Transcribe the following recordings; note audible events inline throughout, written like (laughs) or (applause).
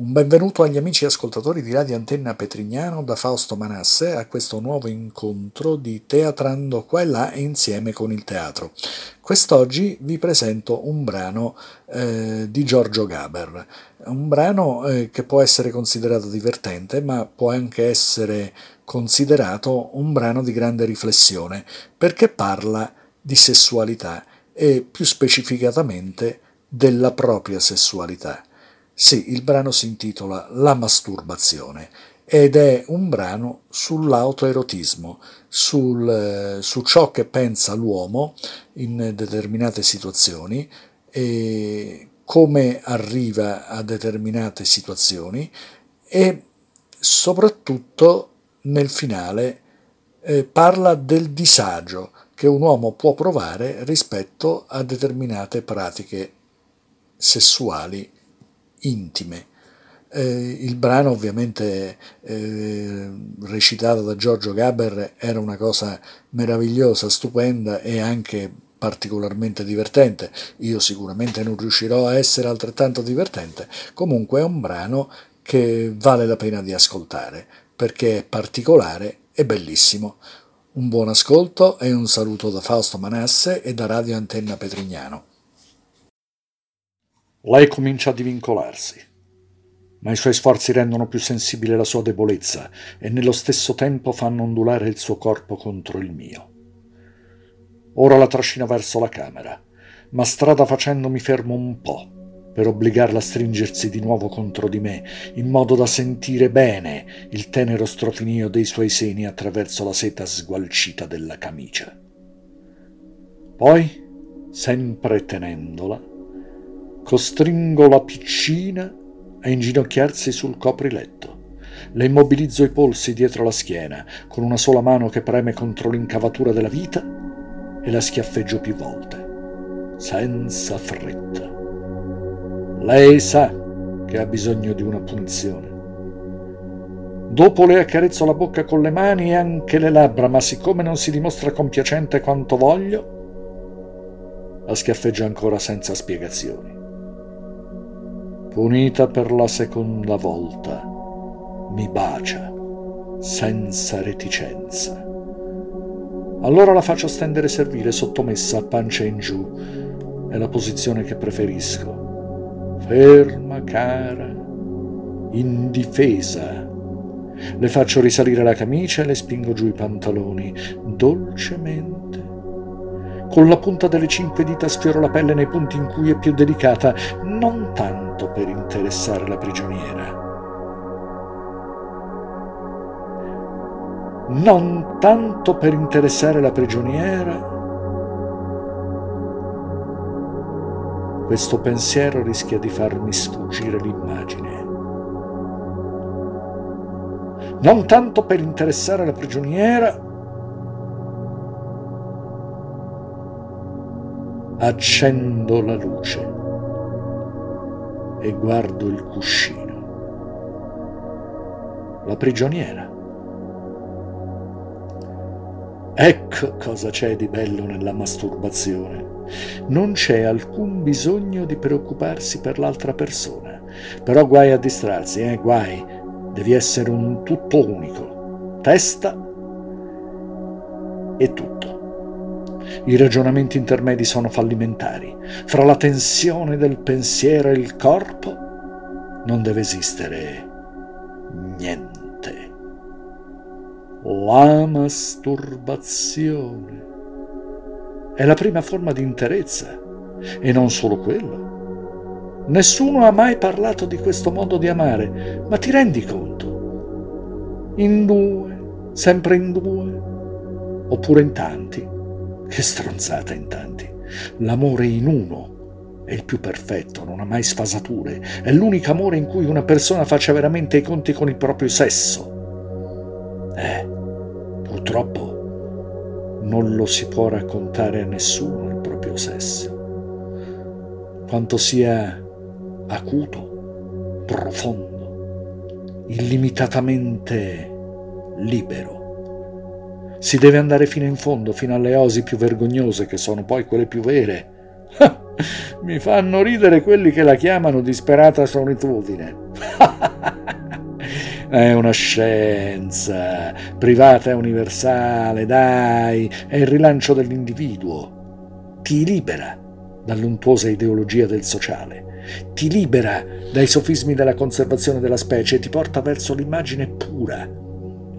Un benvenuto agli amici ascoltatori di Radio Antenna Petrignano da Fausto Manasse a questo nuovo incontro di Teatrando qua e là insieme con il teatro. Quest'oggi vi presento un brano eh, di Giorgio Gaber, un brano eh, che può essere considerato divertente ma può anche essere considerato un brano di grande riflessione perché parla di sessualità e più specificatamente della propria sessualità. Sì, il brano si intitola La masturbazione ed è un brano sull'autoerotismo, sul, eh, su ciò che pensa l'uomo in determinate situazioni e come arriva a determinate situazioni e soprattutto nel finale eh, parla del disagio che un uomo può provare rispetto a determinate pratiche sessuali intime. Eh, il brano ovviamente eh, recitato da Giorgio Gaber era una cosa meravigliosa, stupenda e anche particolarmente divertente. Io sicuramente non riuscirò a essere altrettanto divertente, comunque è un brano che vale la pena di ascoltare perché è particolare e bellissimo. Un buon ascolto e un saluto da Fausto Manasse e da Radio Antenna Petrignano. Lei comincia a divincolarsi, ma i suoi sforzi rendono più sensibile la sua debolezza e nello stesso tempo fanno ondulare il suo corpo contro il mio. Ora la trascino verso la camera, ma strada facendo mi fermo un po' per obbligarla a stringersi di nuovo contro di me, in modo da sentire bene il tenero strofinio dei suoi seni attraverso la seta sgualcita della camicia. Poi, sempre tenendola, Costringo la piccina a inginocchiarsi sul copriletto. Le immobilizzo i polsi dietro la schiena, con una sola mano che preme contro l'incavatura della vita e la schiaffeggio più volte, senza fretta. Lei sa che ha bisogno di una punizione. Dopo le accarezzo la bocca con le mani e anche le labbra, ma siccome non si dimostra compiacente quanto voglio, la schiaffeggio ancora senza spiegazioni punita per la seconda volta, mi bacia senza reticenza. Allora la faccio stendere e servire sottomessa a pancia in giù. È la posizione che preferisco. Ferma, cara, indifesa. Le faccio risalire la camicia e le spingo giù i pantaloni, dolcemente. Con la punta delle cinque dita sfioro la pelle nei punti in cui è più delicata, non tanto per interessare la prigioniera. Non tanto per interessare la prigioniera. Questo pensiero rischia di farmi sfuggire l'immagine. Non tanto per interessare la prigioniera, accendo la luce e guardo il cuscino. La prigioniera. Ecco cosa c'è di bello nella masturbazione. Non c'è alcun bisogno di preoccuparsi per l'altra persona. Però guai a distrarsi, eh, guai. Devi essere un tutto unico. Testa e tutto. I ragionamenti intermedi sono fallimentari. Fra la tensione del pensiero e il corpo non deve esistere niente. La masturbazione è la prima forma di interezza e non solo quello. Nessuno ha mai parlato di questo modo di amare, ma ti rendi conto? In due, sempre in due, oppure in tanti. Che stronzata in tanti. L'amore in uno è il più perfetto, non ha mai sfasature. È l'unico amore in cui una persona faccia veramente i conti con il proprio sesso. Eh, purtroppo non lo si può raccontare a nessuno il proprio sesso. Quanto sia acuto, profondo, illimitatamente libero. Si deve andare fino in fondo, fino alle osi più vergognose, che sono poi quelle più vere. Mi fanno ridere quelli che la chiamano disperata solitudine. (laughs) è una scienza privata e universale, dai, è il rilancio dell'individuo. Ti libera dall'untuosa ideologia del sociale, ti libera dai sofismi della conservazione della specie e ti porta verso l'immagine pura.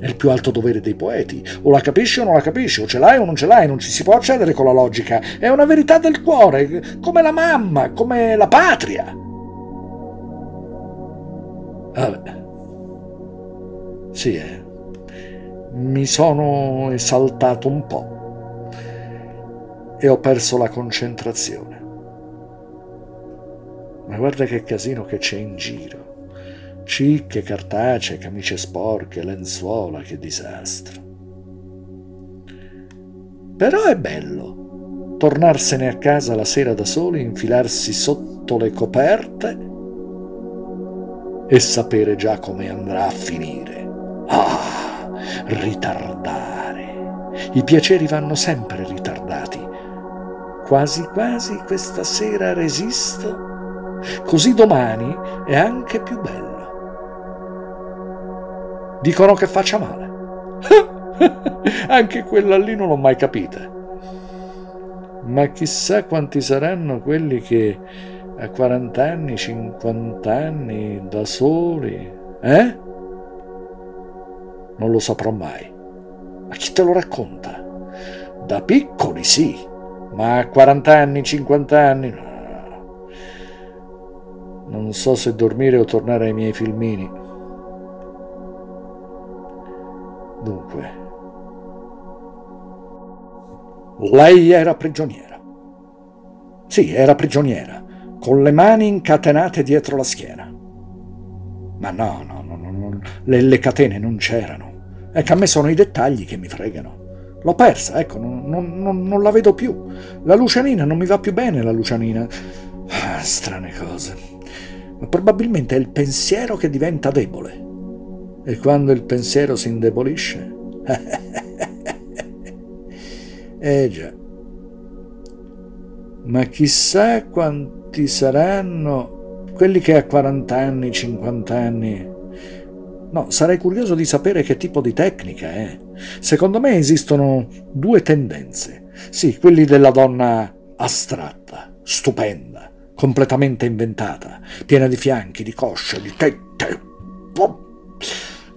È il più alto dovere dei poeti. O la capisci o non la capisci, o ce l'hai o non ce l'hai, non ci si può accedere con la logica. È una verità del cuore, come la mamma, come la patria. Vabbè. Sì, eh. mi sono esaltato un po' e ho perso la concentrazione. Ma guarda che casino che c'è in giro. Cicche, cartacee, camicie sporche, lenzuola, che disastro. Però è bello tornarsene a casa la sera da soli, infilarsi sotto le coperte e sapere già come andrà a finire. Ah, ritardare. I piaceri vanno sempre ritardati. Quasi quasi questa sera resisto, così domani è anche più bello. Dicono che faccia male. (laughs) anche quella lì non l'ho mai capita. Ma chissà quanti saranno quelli che a 40 anni, 50 anni, da soli, eh? non lo saprò mai. Ma chi te lo racconta? Da piccoli sì, ma a 40 anni, 50 anni no. Non so se dormire o tornare ai miei filmini. Dunque, lei era prigioniera. Sì, era prigioniera, con le mani incatenate dietro la schiena. Ma no, no, no, no, le, le catene non c'erano. Ecco, a me sono i dettagli che mi fregano. L'ho persa, ecco, non, non, non, la vedo più. La Lucianina non mi va più bene, la Lucianina. Ah, strane cose. Ma probabilmente è il pensiero che diventa debole. E quando il pensiero si indebolisce... (laughs) eh già. Ma chissà quanti saranno quelli che a 40 anni, 50 anni No, sarei curioso di sapere che tipo di tecnica è. Secondo me esistono due tendenze. Sì, quelli della donna astratta, stupenda, completamente inventata, piena di fianchi, di cosce, di tette.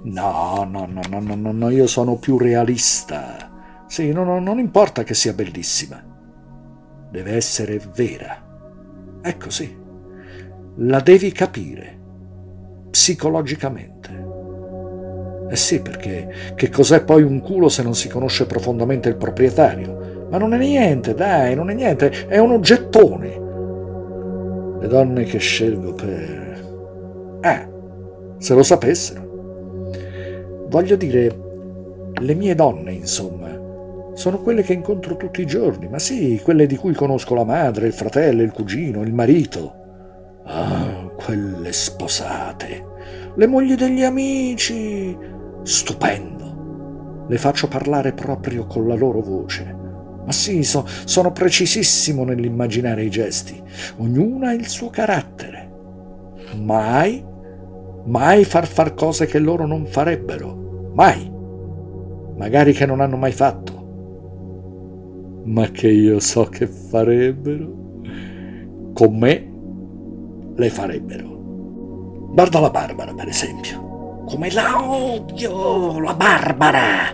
No, no, no, no, no, no, io sono più realista. Sì, no, no, non importa che sia bellissima. Deve essere vera. Ecco sì. La devi capire psicologicamente. Eh sì, perché che cos'è poi un culo se non si conosce profondamente il proprietario? Ma non è niente, dai, non è niente, è un oggettone. Le donne che scelgo per... Eh, se lo sapessero. Voglio dire, le mie donne, insomma, sono quelle che incontro tutti i giorni, ma sì, quelle di cui conosco la madre, il fratello, il cugino, il marito. Ah, quelle sposate, le mogli degli amici, Stupendo! Le faccio parlare proprio con la loro voce. Ma sì, so, sono precisissimo nell'immaginare i gesti. Ognuna ha il suo carattere. Mai, mai far far cose che loro non farebbero. Mai. Magari che non hanno mai fatto. Ma che io so che farebbero. Con me le farebbero. Guarda la Barbara, per esempio. Come la odio, la Barbara!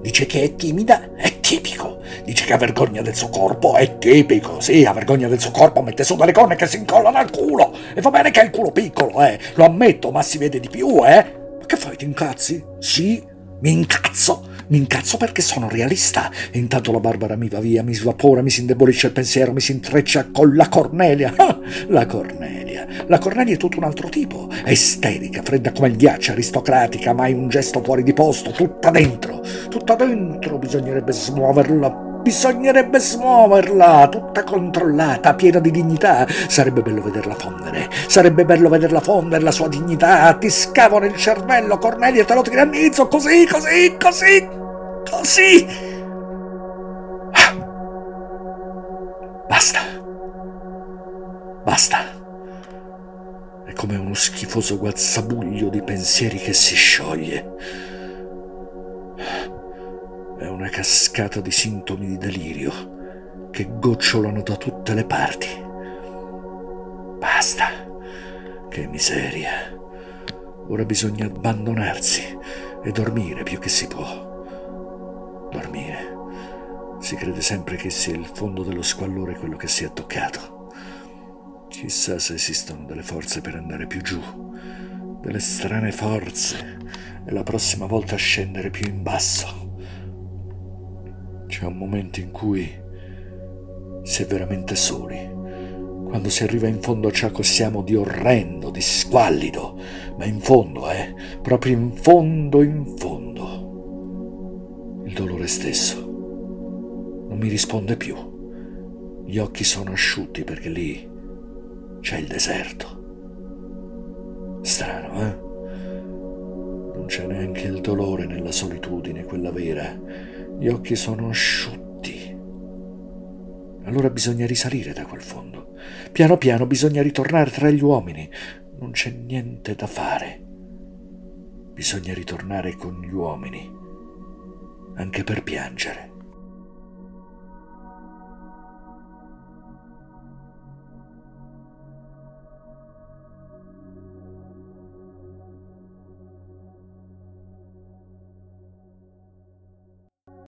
Dice che è timida, è tipico. Dice che ha vergogna del suo corpo, è tipico. Sì, ha vergogna del suo corpo, mette su delle corne che si incollano al culo. E va bene che ha il culo piccolo, eh. Lo ammetto, ma si vede di più, eh. Che fai, ti incazzi? Sì, mi incazzo. Mi incazzo perché sono realista. E intanto la Barbara mi va via, mi svapora, mi si indebolisce il pensiero, mi si intreccia con la Cornelia. Ah, la Cornelia. La Cornelia è tutto un altro tipo. È isterica, fredda come il ghiaccio, aristocratica, mai un gesto fuori di posto, tutta dentro. Tutta dentro, bisognerebbe smuoverla Bisognerebbe smuoverla, tutta controllata, piena di dignità. Sarebbe bello vederla fondere. Sarebbe bello vederla fondere la sua dignità. Ti scavo nel cervello, Cornelia, te lo tirannizzo così, così, così, così. Basta. Basta. È come uno schifoso guazzabuglio di pensieri che si scioglie. È una cascata di sintomi di delirio che gocciolano da tutte le parti. Basta, che miseria. Ora bisogna abbandonarsi e dormire più che si può. Dormire. Si crede sempre che sia il fondo dello squallore quello che si è toccato. Chissà se esistono delle forze per andare più giù, delle strane forze, e la prossima volta scendere più in basso. C'è un momento in cui si è veramente soli, quando si arriva in fondo a ciò che siamo di orrendo, di squallido, ma in fondo, eh, proprio in fondo, in fondo. Il dolore stesso non mi risponde più. Gli occhi sono asciutti perché lì c'è il deserto. Strano, eh? Non c'è neanche il dolore nella solitudine, quella vera. Gli occhi sono asciutti. Allora bisogna risalire da quel fondo. Piano piano bisogna ritornare tra gli uomini. Non c'è niente da fare. Bisogna ritornare con gli uomini, anche per piangere.